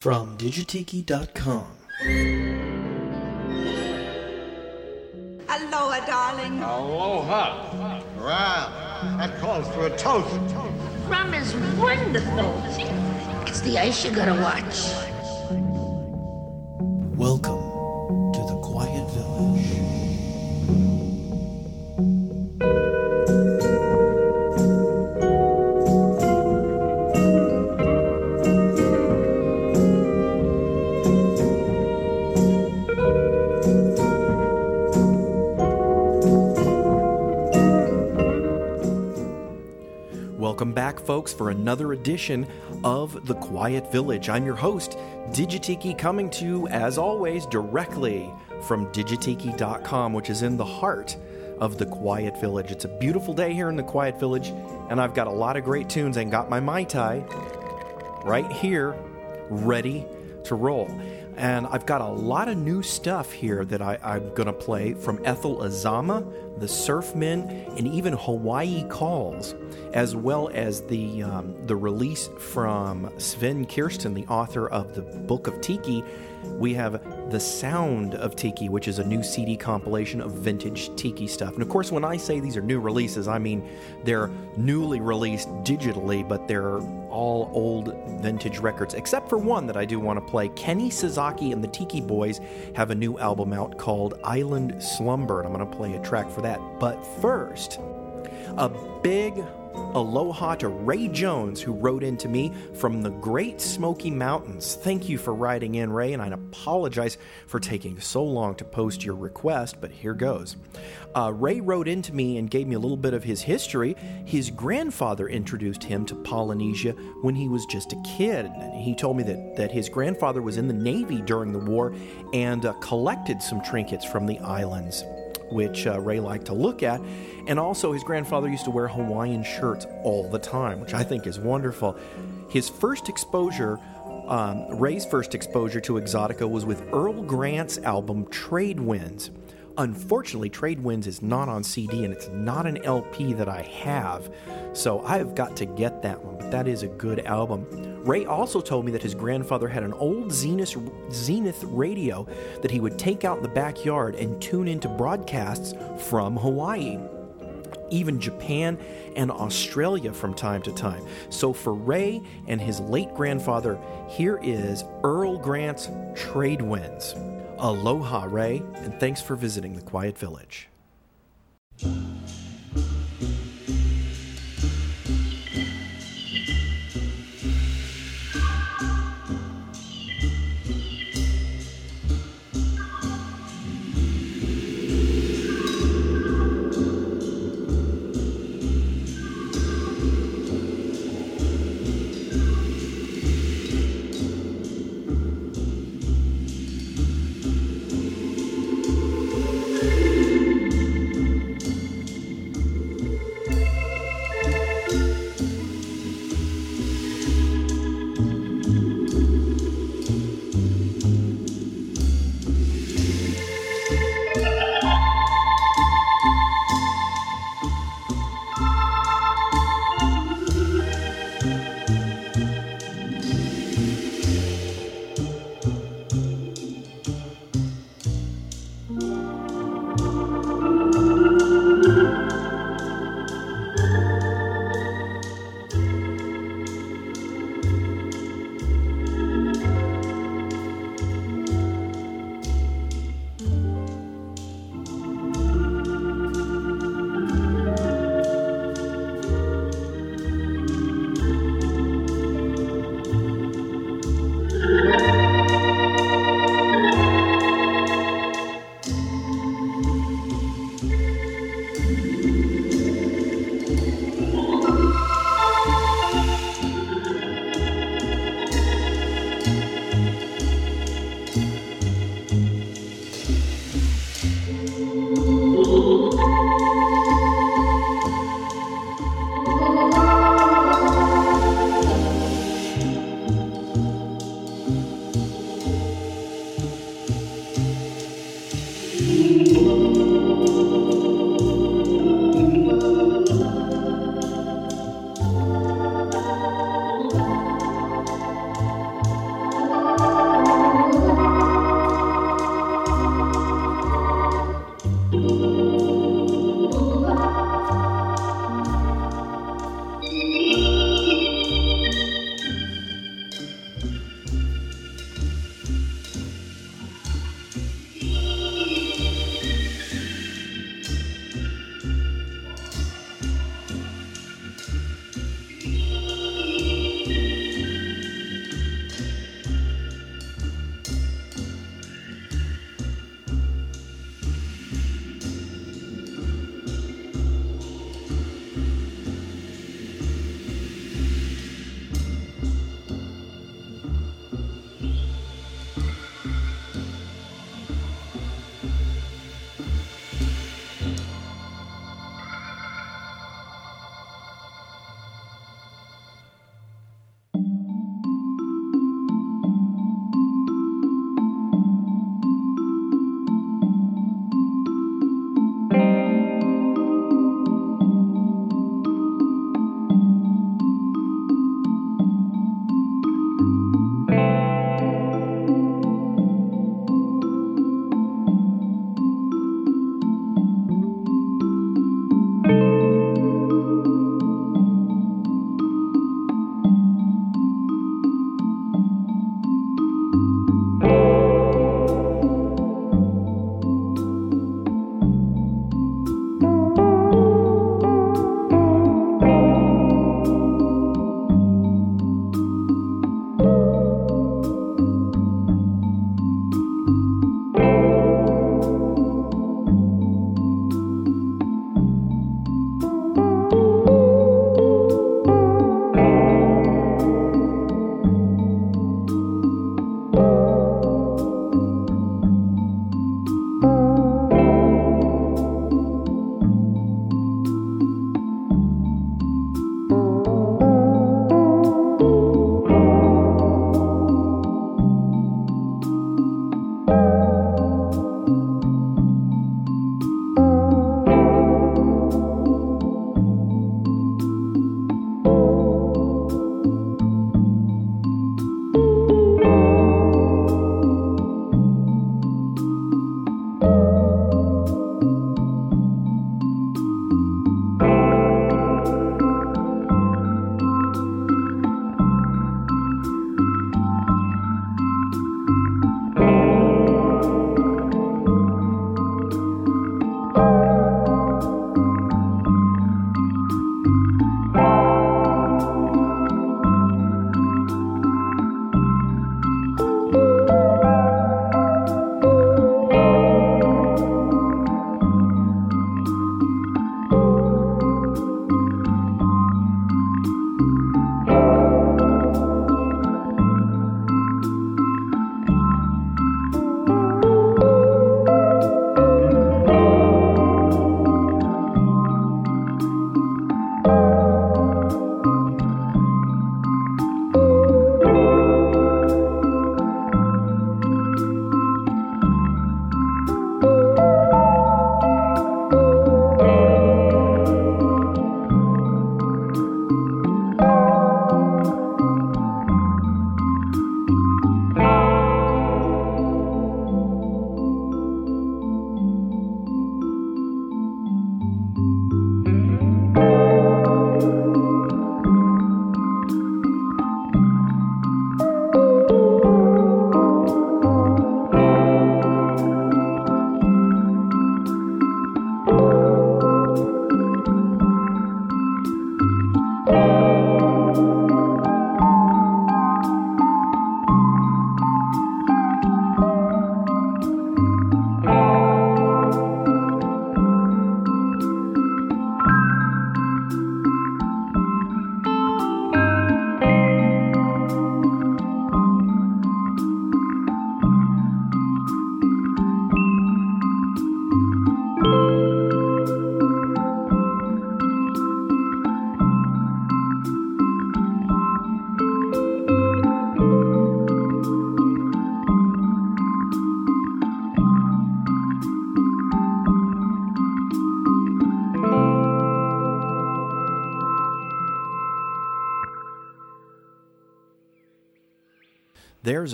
From Digitiki.com. Aloha, darling. Aloha. Wow, that calls for a toast. Rum is wonderful. It's the ice you gotta watch. Welcome Welcome back, folks, for another edition of The Quiet Village. I'm your host, Digitiki, coming to you, as always, directly from digitiki.com, which is in the heart of The Quiet Village. It's a beautiful day here in The Quiet Village, and I've got a lot of great tunes and got my Mai Tai right here, ready to roll. And I've got a lot of new stuff here that I, I'm going to play from Ethel Azama, the Surfmen, and even Hawaii Calls, as well as the um, the release from Sven Kirsten, the author of the Book of Tiki. We have The Sound of Tiki, which is a new CD compilation of vintage Tiki stuff. And of course, when I say these are new releases, I mean they're newly released digitally, but they're all old vintage records, except for one that I do want to play. Kenny Sasaki and the Tiki Boys have a new album out called Island Slumber, and I'm going to play a track for that. But first, a big aloha to Ray Jones, who wrote in to me from the Great Smoky Mountains. Thank you for writing in, Ray, and I apologize for taking so long to post your request, but here goes. Uh, Ray wrote in to me and gave me a little bit of his history. His grandfather introduced him to Polynesia when he was just a kid. And he told me that, that his grandfather was in the Navy during the war and uh, collected some trinkets from the islands which uh, Ray liked to look at. And also, his grandfather used to wear Hawaiian shirts all the time, which I think is wonderful. His first exposure, um, Ray's first exposure to Exotica was with Earl Grant's album Trade Winds. Unfortunately, Trade Winds is not on CD and it's not an LP that I have, so I've got to get that one, but that is a good album. Ray also told me that his grandfather had an old Zenith, Zenith radio that he would take out in the backyard and tune into broadcasts from Hawaii even Japan and Australia from time to time. So for Ray and his late grandfather, here is Earl Grant's Trade Winds. Aloha, Ray, and thanks for visiting the Quiet Village.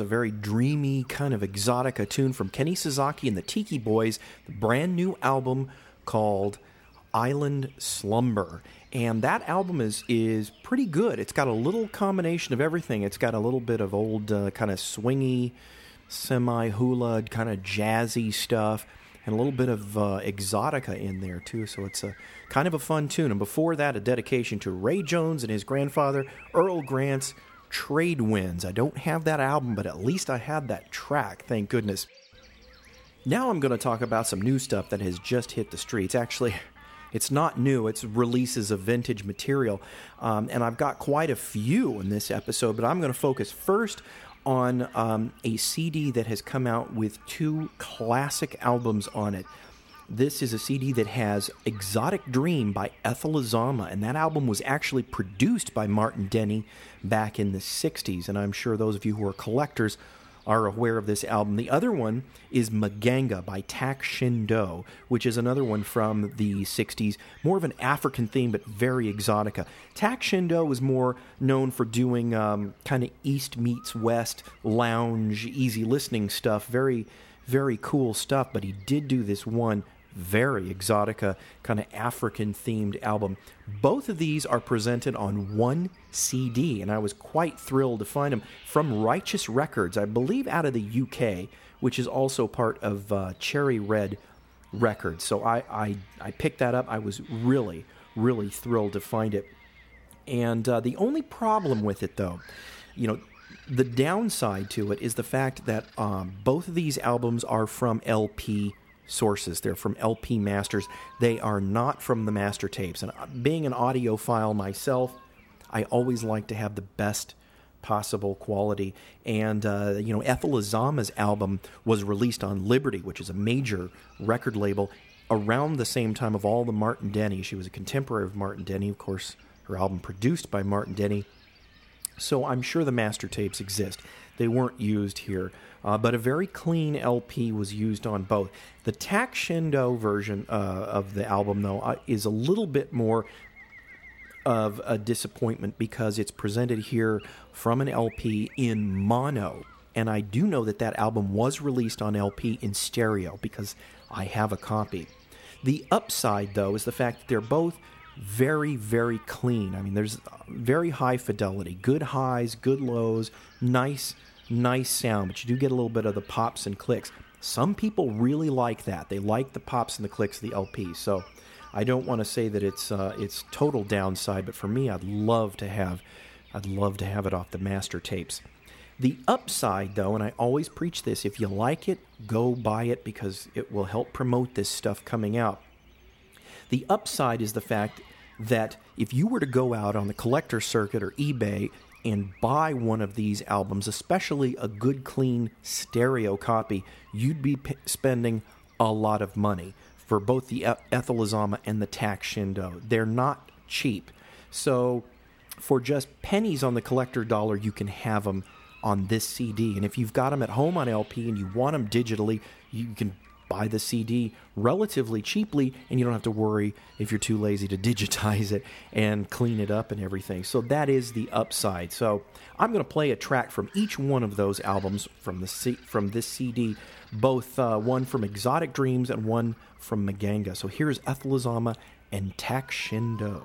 A very dreamy, kind of exotica tune from Kenny Sasaki and the Tiki Boys, the brand new album called Island Slumber. And that album is is pretty good. It's got a little combination of everything. It's got a little bit of old uh, kind of swingy, semi hula, kind of jazzy stuff, and a little bit of uh, exotica in there too. So it's a kind of a fun tune. And before that, a dedication to Ray Jones and his grandfather Earl Grant's Trade Winds. I don't have that album, but at least I had that track. Thank goodness. Now I'm going to talk about some new stuff that has just hit the streets. Actually, it's not new, it's releases of vintage material. Um, and I've got quite a few in this episode, but I'm going to focus first on um, a CD that has come out with two classic albums on it. This is a CD that has Exotic Dream by Ethel Azama, and that album was actually produced by Martin Denny back in the 60s. And I'm sure those of you who are collectors are aware of this album. The other one is Maganga by Tak Shindo, which is another one from the 60s, more of an African theme, but very exotica. Tak Shindo was more known for doing um, kind of East meets West lounge, easy listening stuff, very, very cool stuff, but he did do this one very exotica, kind of African themed album. Both of these are presented on one CD, and I was quite thrilled to find them from Righteous Records, I believe out of the UK, which is also part of uh, Cherry Red Records. So I, I, I picked that up. I was really, really thrilled to find it. And uh, the only problem with it, though, you know, the downside to it is the fact that um, both of these albums are from LP sources. They're from LP masters. They are not from the master tapes. And uh, being an audiophile myself, I always like to have the best possible quality. And, uh, you know, Ethel Azama's album was released on Liberty, which is a major record label, around the same time of all the Martin Denny. She was a contemporary of Martin Denny, of course, her album produced by Martin Denny. So I'm sure the master tapes exist. They weren't used here, uh, but a very clean LP was used on both. The Shindo version uh, of the album, though, uh, is a little bit more of a disappointment because it's presented here from an LP in mono. And I do know that that album was released on LP in stereo because I have a copy. The upside, though, is the fact that they're both very, very clean. I mean, there's very high fidelity, good highs, good lows, nice, nice sound, but you do get a little bit of the pops and clicks. Some people really like that. They like the pops and the clicks of the LP. So I don't want to say that it's uh, it's total downside, but for me, I'd love to have I'd love to have it off the master tapes. The upside, though, and I always preach this: if you like it, go buy it because it will help promote this stuff coming out. The upside is the fact that if you were to go out on the collector circuit or eBay and buy one of these albums, especially a good, clean stereo copy, you'd be p- spending a lot of money for both the Ethel Azama and the Tak Shindo. They're not cheap. So, for just pennies on the collector dollar, you can have them on this CD. And if you've got them at home on LP and you want them digitally, you can buy the CD relatively cheaply, and you don't have to worry if you're too lazy to digitize it and clean it up and everything. So that is the upside. So I'm going to play a track from each one of those albums from the C- from this CD, both uh, one from Exotic Dreams and one from Maganga. So here's Ethel Azama and Tak Shindo.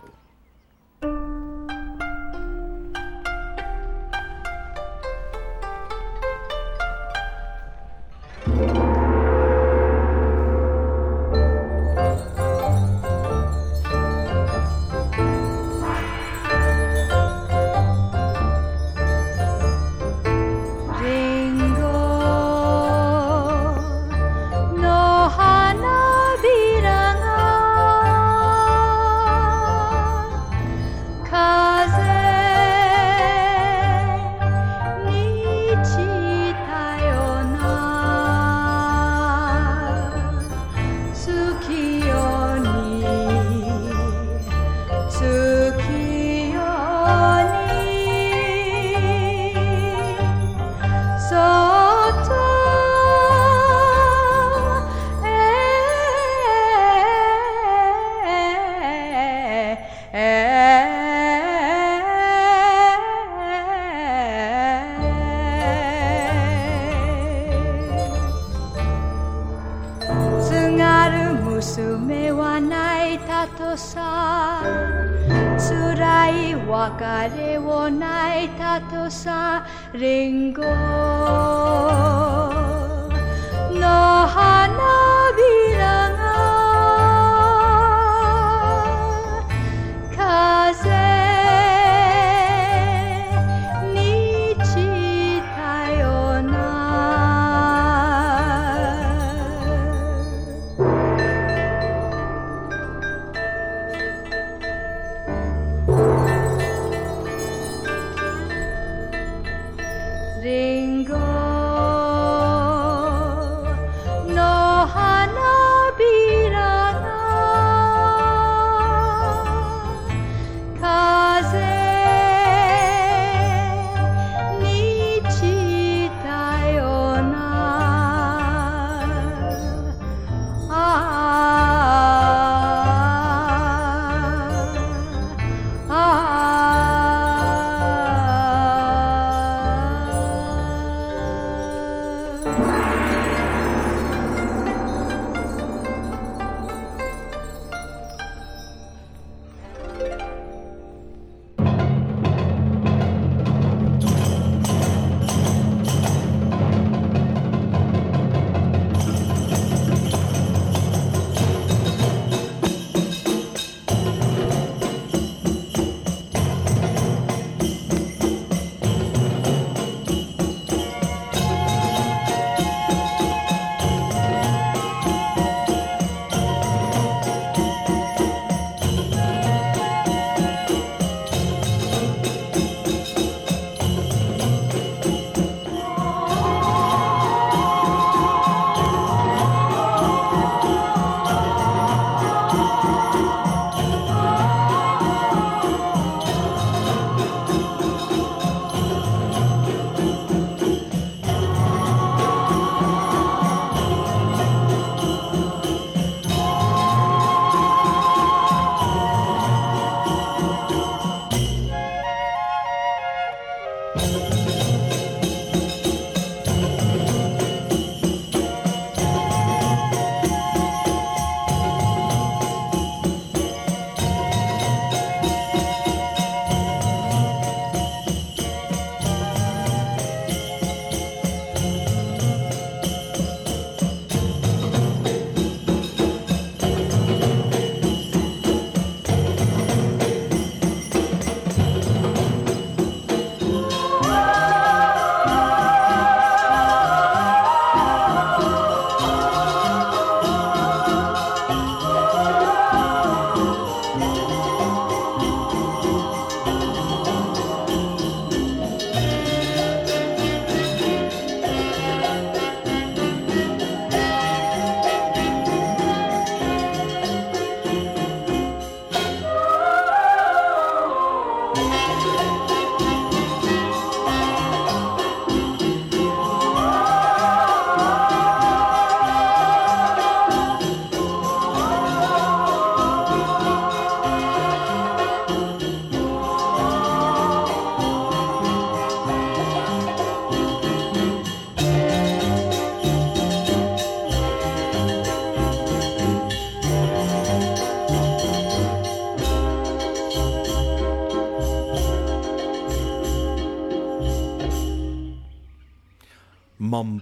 すがる娘は泣いたとさつらい別れを泣いたとさ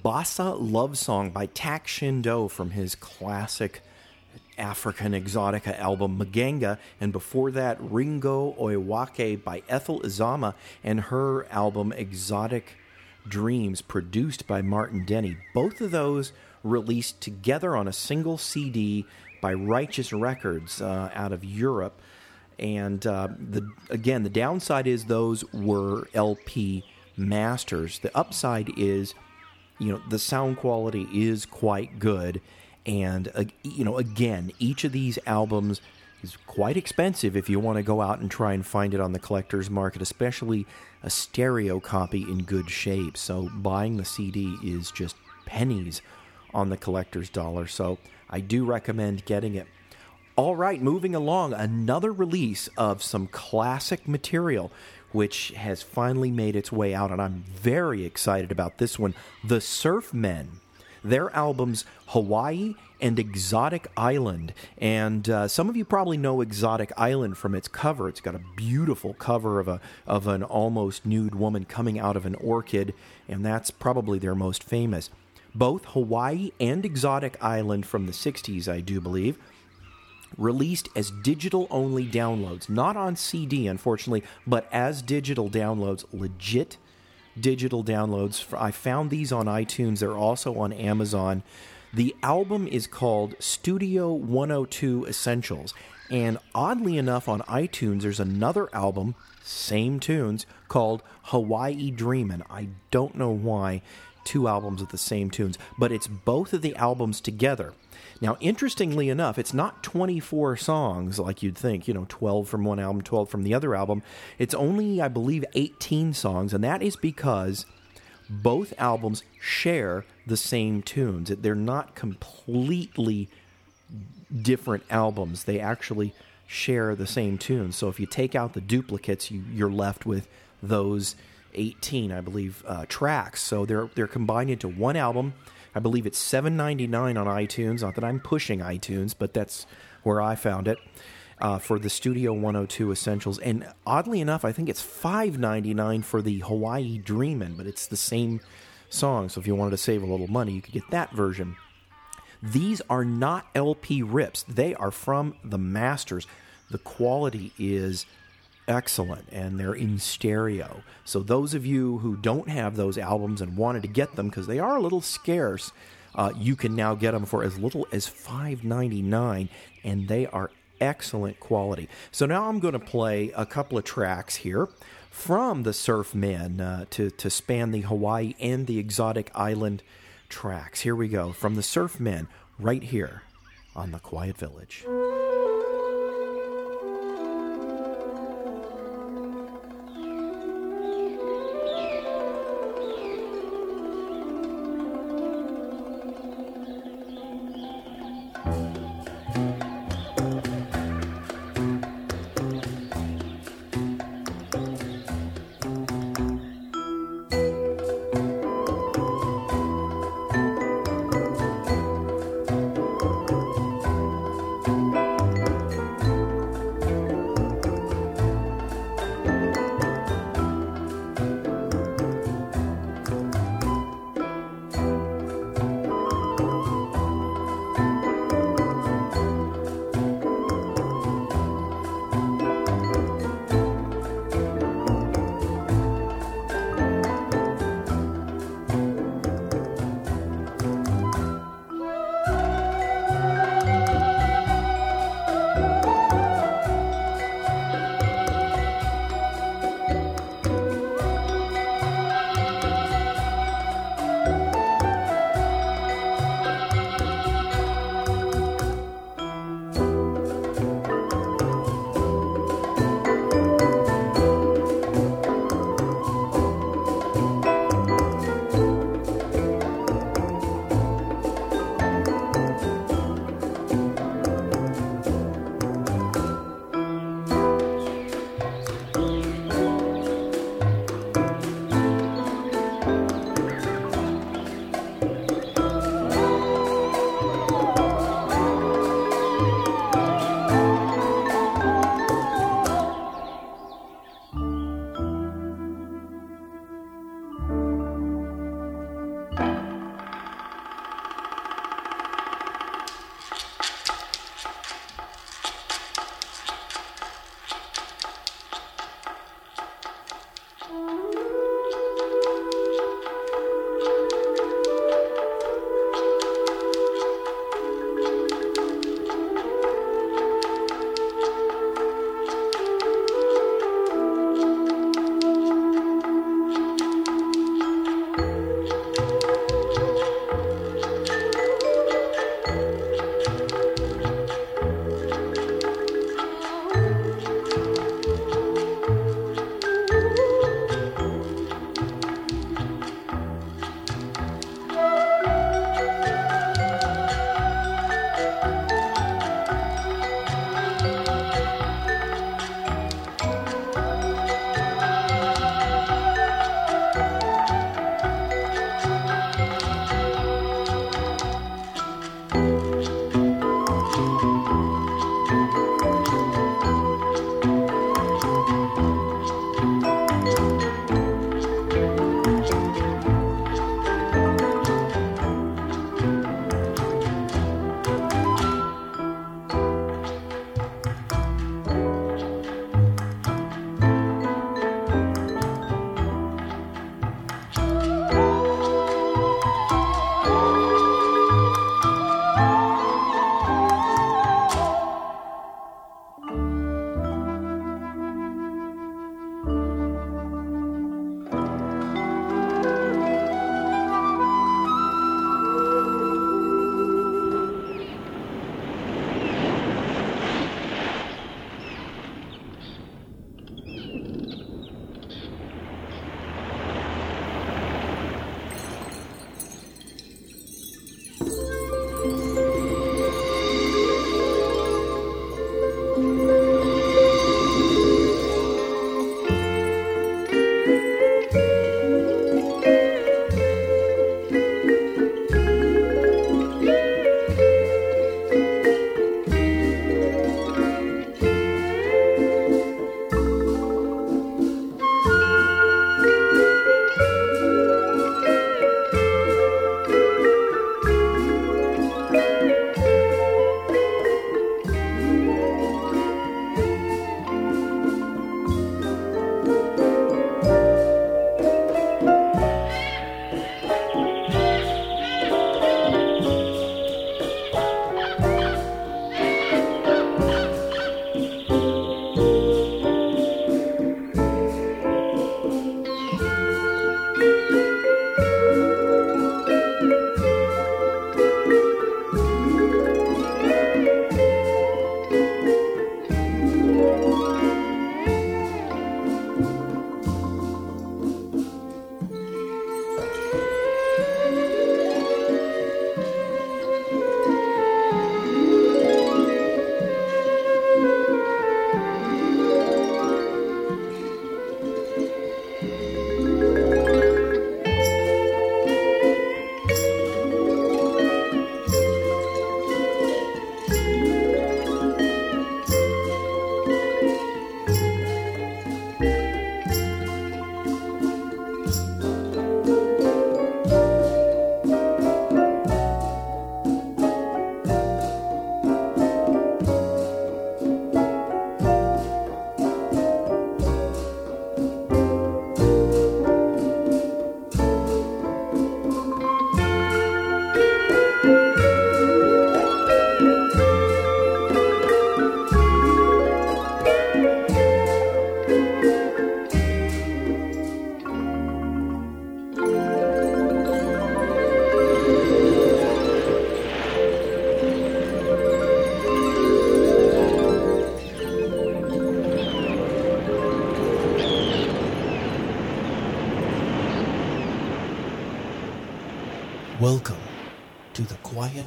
Mombasa Love Song by Tak Shindo from his classic African Exotica album Maganga, and before that, Ringo Oiwake by Ethel Azama and her album Exotic Dreams, produced by Martin Denny. Both of those released together on a single CD by Righteous Records uh, out of Europe. And uh, the again, the downside is those were LP masters. The upside is you know the sound quality is quite good. And uh, you know again each of these albums is quite expensive if you want to go out and try and find it on the collector's market especially a stereo copy in good shape. So buying the cd is just pennies on the collector's dollar. So i do recommend getting it. All right, moving along, another release of some classic material which has finally made its way out, and I'm very excited about this one. The Surfmen. Their albums Hawaii and Exotic Island. And uh, some of you probably know Exotic Island from its cover. It's got a beautiful cover of a of an almost nude woman coming out of an orchid, and that's probably their most famous. Both Hawaii and Exotic Island from the 60s, I do believe, released as digital only downloads, not on CD, unfortunately, but as digital downloads, legit digital downloads. I found these on iTunes, they're also on Amazon. The album is called Studio 102 Essentials. And oddly enough, on iTunes, there's another album, same tunes, called Hawaii Dreamin'. I don't know why two albums with the same tunes, but it's both of the albums together. Now, interestingly enough, it's not 24 songs like you'd think, you know, 12 from one album, 12 from the other album. It's only, I believe, 18 songs, and that is because both albums share the same tunes. They're not completely different albums. They actually share the same tunes. So if you take out the duplicates, you, you're left with those 18, I believe, uh, tracks. So they're they're combined into one album. I believe it's 7.99 on iTunes. Not that I'm pushing iTunes, but that's where I found it. Uh, for the Studio 102 Essentials, and oddly enough, I think it's 5.99 for the Hawaii Dreamin', but it's the same song. So if you wanted to save a little money, you could get that version. These are not LP rips; they are from the masters. The quality is excellent and they're in stereo. So, those of you who don't have those albums and wanted to get them because they are a little scarce, uh, you can now get them for as little as $5.99 and they are excellent quality. So, now I'm going to play a couple of tracks here from the Surfmen uh, to, to span the Hawaii and the exotic island tracks. Here we go from the Surf Men right here on The Quiet Village.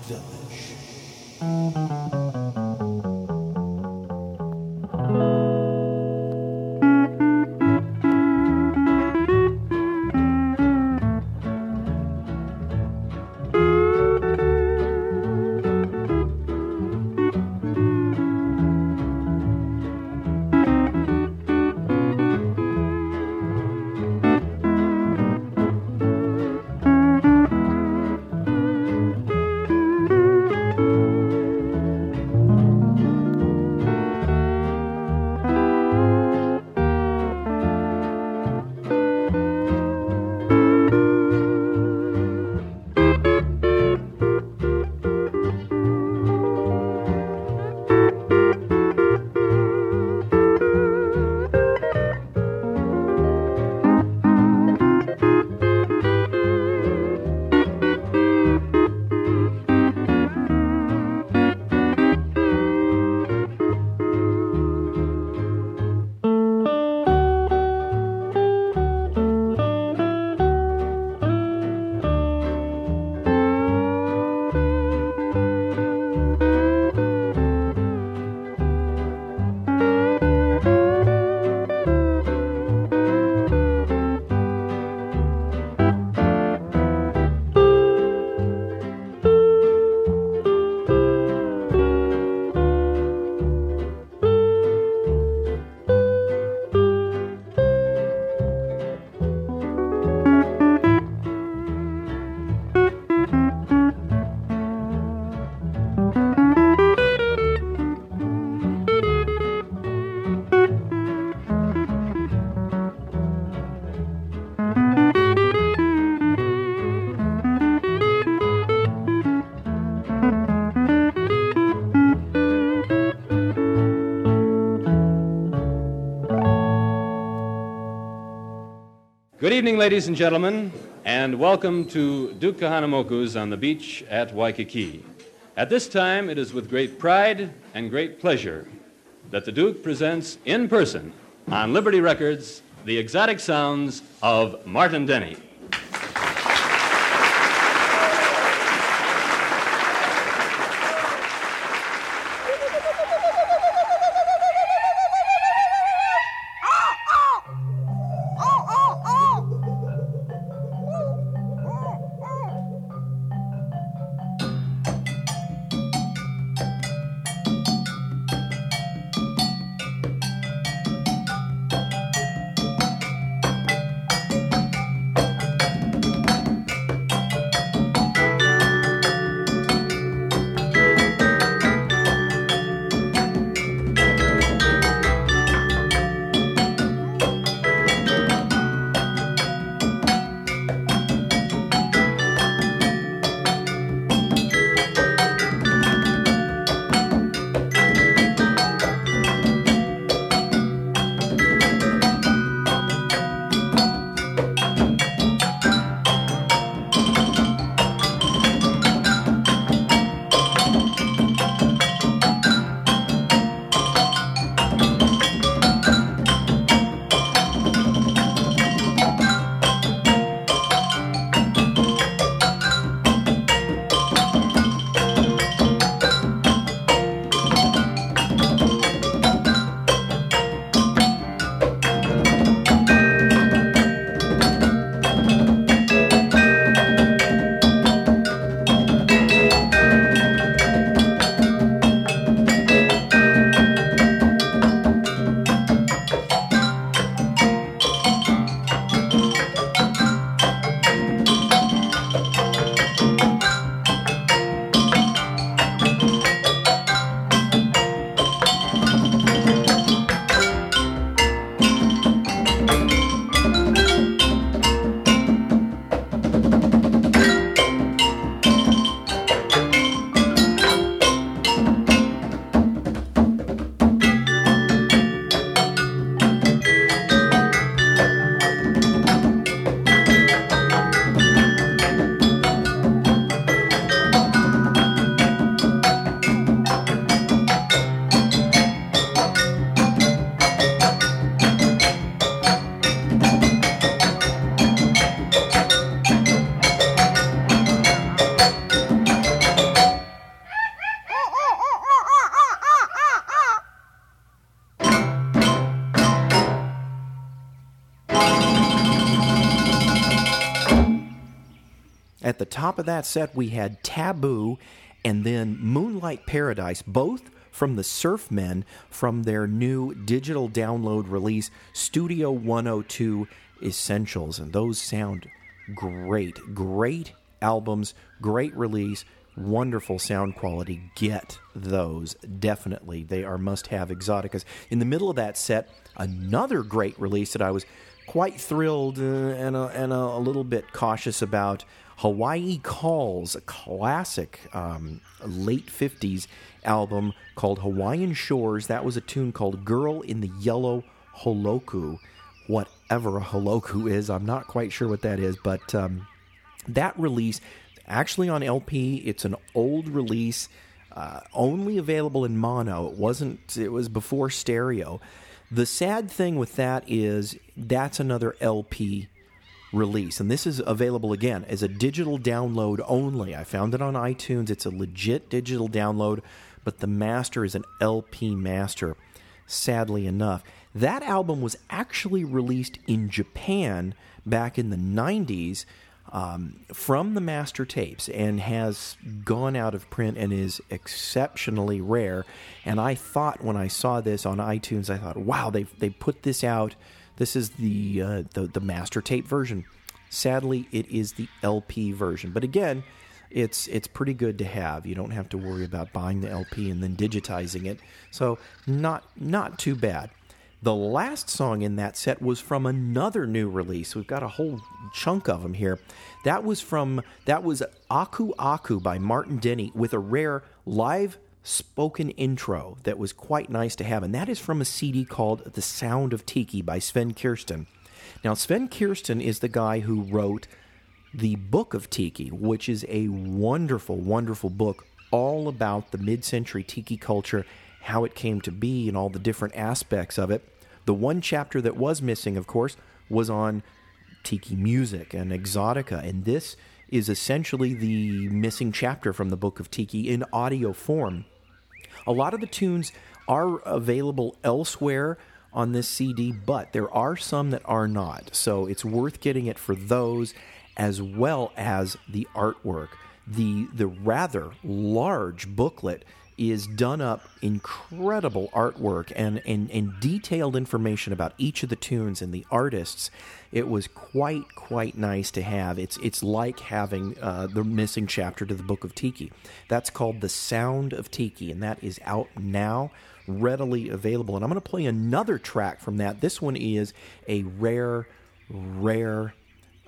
Village. Good evening, ladies and gentlemen, and welcome to Duke Kahanamoku's on the beach at Waikiki. At this time, it is with great pride and great pleasure that the Duke presents in person on Liberty Records the exotic sounds of Martin Denny. Top of that set, we had Taboo and then Moonlight Paradise, both from the Surfmen from their new digital download release, Studio 102 Essentials. And those sound great. Great albums, great release, wonderful sound quality. Get those, definitely. They are must have exoticas. In the middle of that set, another great release that I was quite thrilled uh, and, a, and a, a, little bit cautious about. Hawaii Calls, a classic um, late 50s album called Hawaiian Shores. That was a tune called Girl in the Yellow Holoku. Whatever a Holoku is, I'm not quite sure what that is, but um, that release, actually on LP, it's an old release, uh, only available in mono. It wasn't, it was before stereo. The sad thing with that is that's another LP release. And this is available again as a digital download only. I found it on iTunes. It's a legit digital download, but the master is an LP master, sadly enough. That album was actually released in Japan back in the 90s um, from the master tapes and has gone out of print and is exceptionally rare. And I thought when I saw this on iTunes, I thought, wow, they they put this out. This is the, uh, the the master tape version. Sadly, it is the LP version. But again, it's it's pretty good to have. You don't have to worry about buying the LP and then digitizing it. So not not too bad. The last song in that set was from another new release. We've got a whole chunk of them here. That was from that was Aku Aku by Martin Denny with a rare live spoken intro that was quite nice to have, and that is from a CD called The Sound of Tiki by Sven Kirsten. Now, Sven Kirsten is the guy who wrote the Book of Tiki, which is a wonderful, wonderful book all about the mid century tiki culture, how it came to be, and all the different aspects of it. The one chapter that was missing, of course, was on tiki music and exotica, and this is essentially the missing chapter from the Book of Tiki in audio form. A lot of the tunes are available elsewhere on this CD, but there are some that are not. So it's worth getting it for those as well as the artwork. The the rather large booklet is done up incredible artwork and, and, and detailed information about each of the tunes and the artists. It was quite quite nice to have. It's it's like having uh, the missing chapter to the Book of Tiki. That's called the Sound of Tiki, and that is out now, readily available. And I'm going to play another track from that. This one is a rare, rare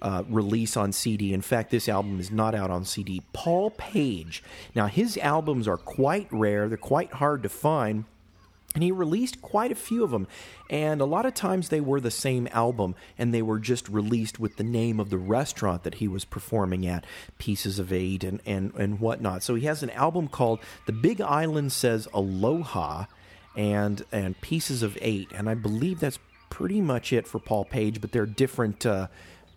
uh, release on CD. In fact, this album is not out on CD. Paul Page. Now, his albums are quite rare, they're quite hard to find. And he released quite a few of them. And a lot of times they were the same album and they were just released with the name of the restaurant that he was performing at, Pieces of Eight and, and, and whatnot. So he has an album called The Big Island Says Aloha and, and Pieces of Eight. And I believe that's pretty much it for Paul Page, but they're different. Uh,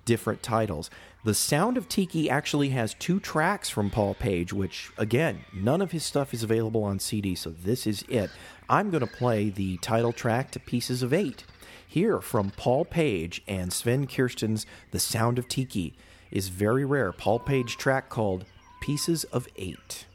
different titles. The Sound of Tiki actually has two tracks from Paul Page, which, again, none of his stuff is available on CD, so this is it. I'm going to play the title track to Pieces of Eight. Here from Paul Page and Sven Kirsten's The Sound of Tiki is very rare. Paul Page track called Pieces of Eight.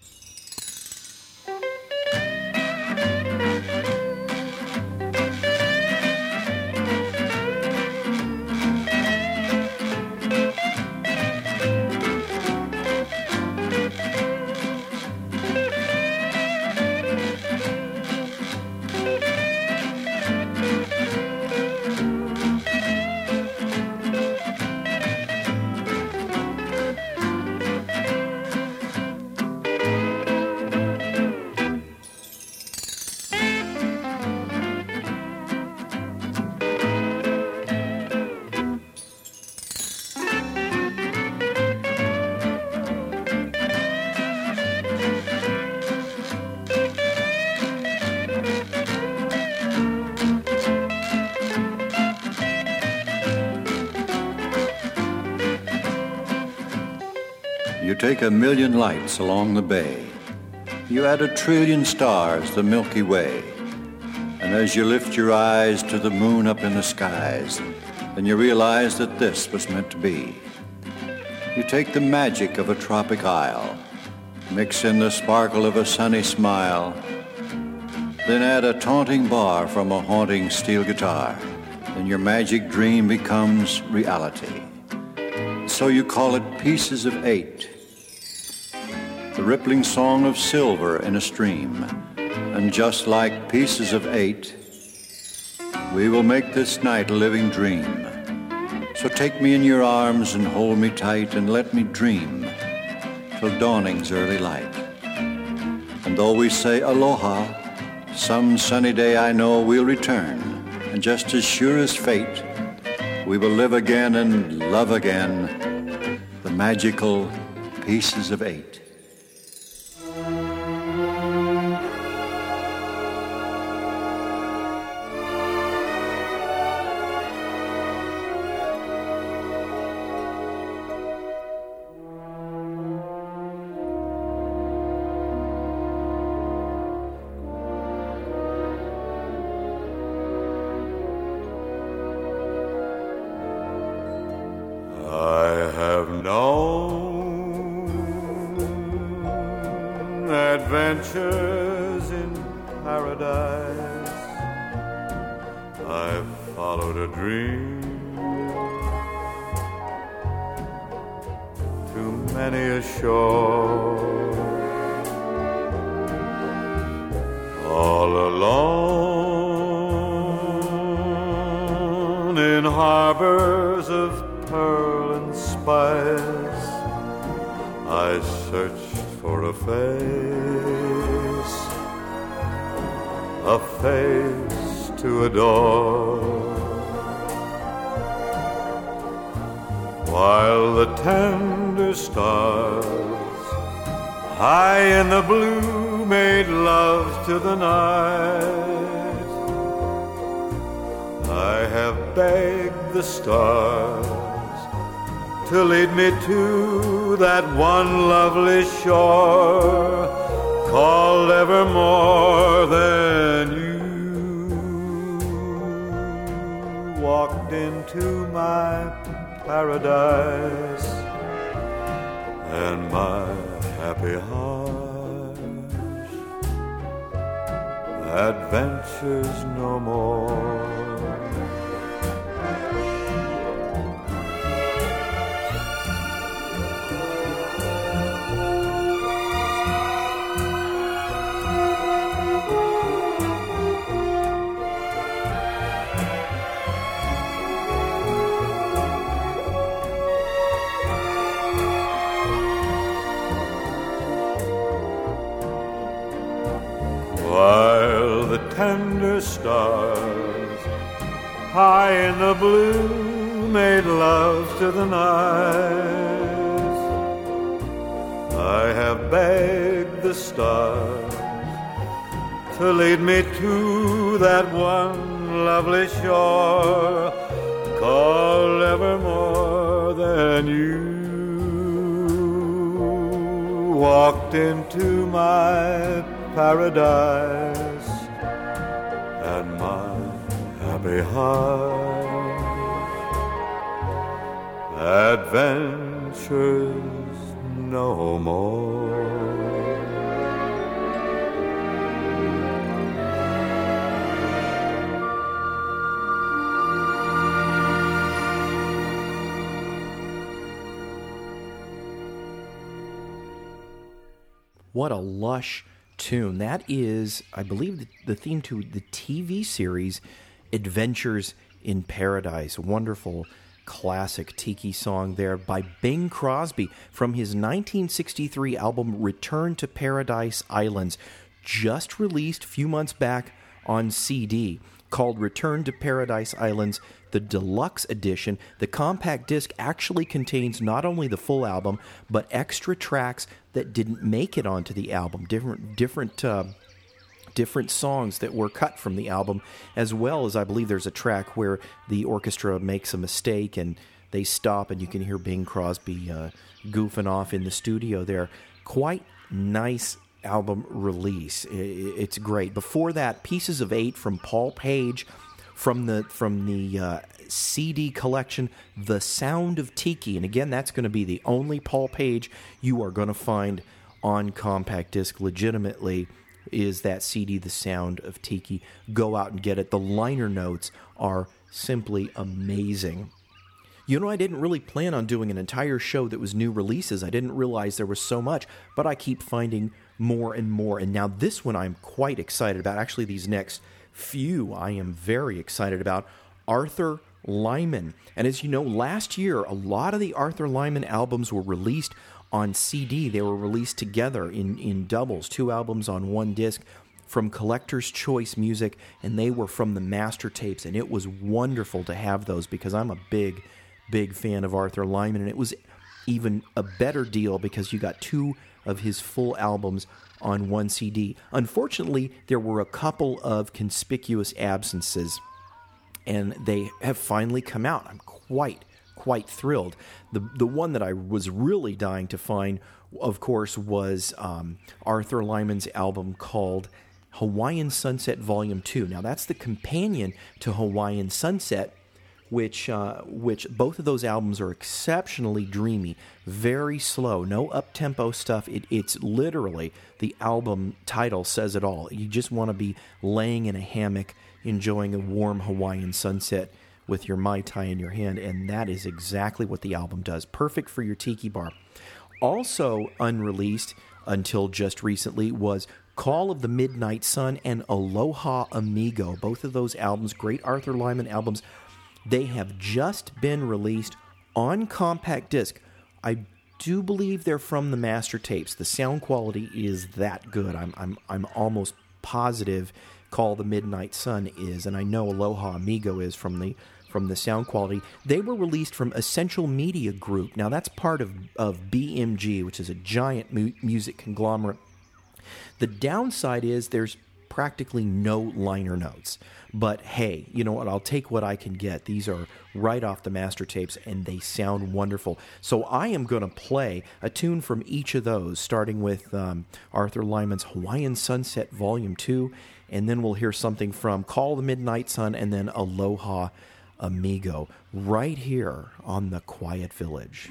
Lights along the bay. You add a trillion stars the Milky Way. And as you lift your eyes to the moon up in the skies, then you realize that this was meant to be. You take the magic of a tropic isle, mix in the sparkle of a sunny smile, then add a taunting bar from a haunting steel guitar, and your magic dream becomes reality. So you call it Pieces of Eight, the rippling song of silver in a stream. And just like pieces of eight, we will make this night a living dream. So take me in your arms and hold me tight and let me dream till dawning's early light. And though we say aloha, some sunny day I know we'll return. And just as sure as fate, we will live again and love again the magical pieces of eight. Stars to lead me to that one lovely shore called ever more than you. Walked into my paradise and my happy heart adventures no more. Stars high in the blue made love to the night. I have begged the stars to lead me to that one lovely shore called evermore than you. Walked into my paradise heart adventures no more. What a lush tune. That is, I believe, the theme to the TV series Adventures in Paradise. Wonderful classic tiki song there by Bing Crosby from his 1963 album Return to Paradise Islands, just released a few months back on CD called Return to Paradise Islands, the deluxe edition. The compact disc actually contains not only the full album, but extra tracks that didn't make it onto the album. Different, different, uh, different songs that were cut from the album, as well as I believe there's a track where the orchestra makes a mistake and they stop, and you can hear Bing Crosby uh, goofing off in the studio there. Quite nice album release. It's great. Before that, Pieces of Eight from Paul Page from the from the uh, CD collection, The Sound of Tiki. And again, that's going to be the only Paul Page you are going to find on compact disc legitimately is that CD, The Sound of Tiki. Go out and get it. The liner notes are simply amazing. You know, I didn't really plan on doing an entire show that was new releases. I didn't realize there was so much, but I keep finding more and more. And now this one I'm quite excited about. Actually, these next few I am very excited about. Arthur Lyman. And as you know, last year, a lot of the Arthur Lyman albums were released on CD. They were released together in, in doubles, two albums on one disc from Collector's Choice Music, and they were from the master tapes. And it was wonderful to have those because I'm a big big fan of Arthur Lyman, and it was even a better deal because you got two of his full albums on one CD. Unfortunately, there were a couple of conspicuous absences, and they have finally come out. I'm quite, quite thrilled. The, the one that I was really dying to find, of course, was um, Arthur Lyman's album called Hawaiian Sunset Volume 2. Now, that's the companion to Hawaiian Sunset which uh, which both of those albums are exceptionally dreamy, very slow, no up tempo stuff. It, it's literally the album title says it all. You just want to be laying in a hammock, enjoying a warm Hawaiian sunset with your mai tai in your hand, and that is exactly what the album does. Perfect for your tiki bar. Also unreleased until just recently was Call of the Midnight Sun and Aloha Amigo. Both of those albums, great Arthur Lyman albums, they have just been released on compact disc. I do believe they're from the master tapes. The sound quality is that good. I'm I'm I'm almost positive Call the Midnight Sun is, and I know Aloha Amigo is from the from the sound quality. They were released from Essential Media Group. Now that's part of of BMG, which is a giant mu- music conglomerate. The downside is there's practically no liner notes. But hey, you know what? I'll take what I can get. These are right off the master tapes and they sound wonderful. So I am going to play a tune from each of those, starting with um, Arthur Lyman's Hawaiian Sunset Volume 2, and then we'll hear something from Call the Midnight Sun and then Aloha Amigo right here on The Quiet Village.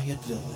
To the Quiet Village.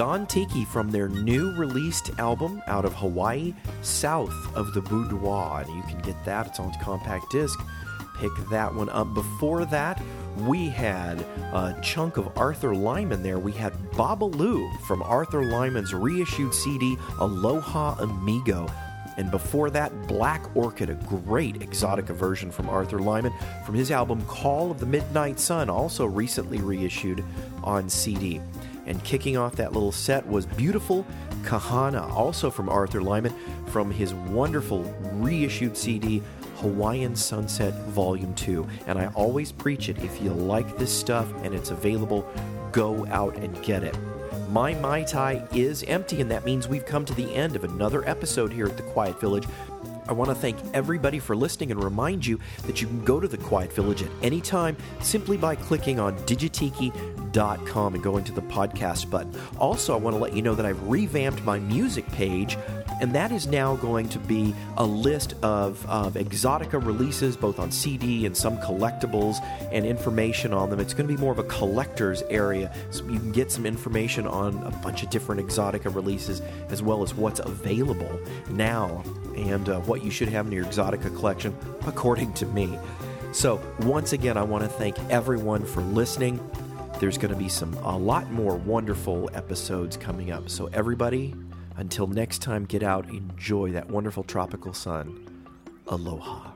Don Tiki from their new released album out of Hawaii, South of the Boudoir. And you can get that, it's on compact disc. Pick that one up. Before that, we had a chunk of Arthur Lyman there. We had Babalu from Arthur Lyman's reissued CD, Aloha Amigo. And before that, Black Orchid, a great exotica version from Arthur Lyman from his album Call of the Midnight Sun, also recently reissued on CD. And kicking off that little set was Beautiful Kahana, also from Arthur Lyman, from his wonderful reissued CD, Hawaiian Sunset Volume 2. And I always preach it if you like this stuff and it's available, go out and get it. My Mai Tai is empty, and that means we've come to the end of another episode here at the Quiet Village. I want to thank everybody for listening and remind you that you can go to the Quiet Village at any time simply by clicking on digitiki.com and going to the podcast button. Also, I want to let you know that I've revamped my music page, and that is now going to be a list of, of exotica releases, both on CD and some collectibles and information on them. It's going to be more of a collector's area, so you can get some information on a bunch of different exotica releases as well as what's available now and uh, what you should have in your exotica collection, according to me. So, once again, I want to thank everyone for listening. There's going to be some a lot more wonderful episodes coming up. So, everybody, until next time, get out, enjoy that wonderful tropical sun. Aloha.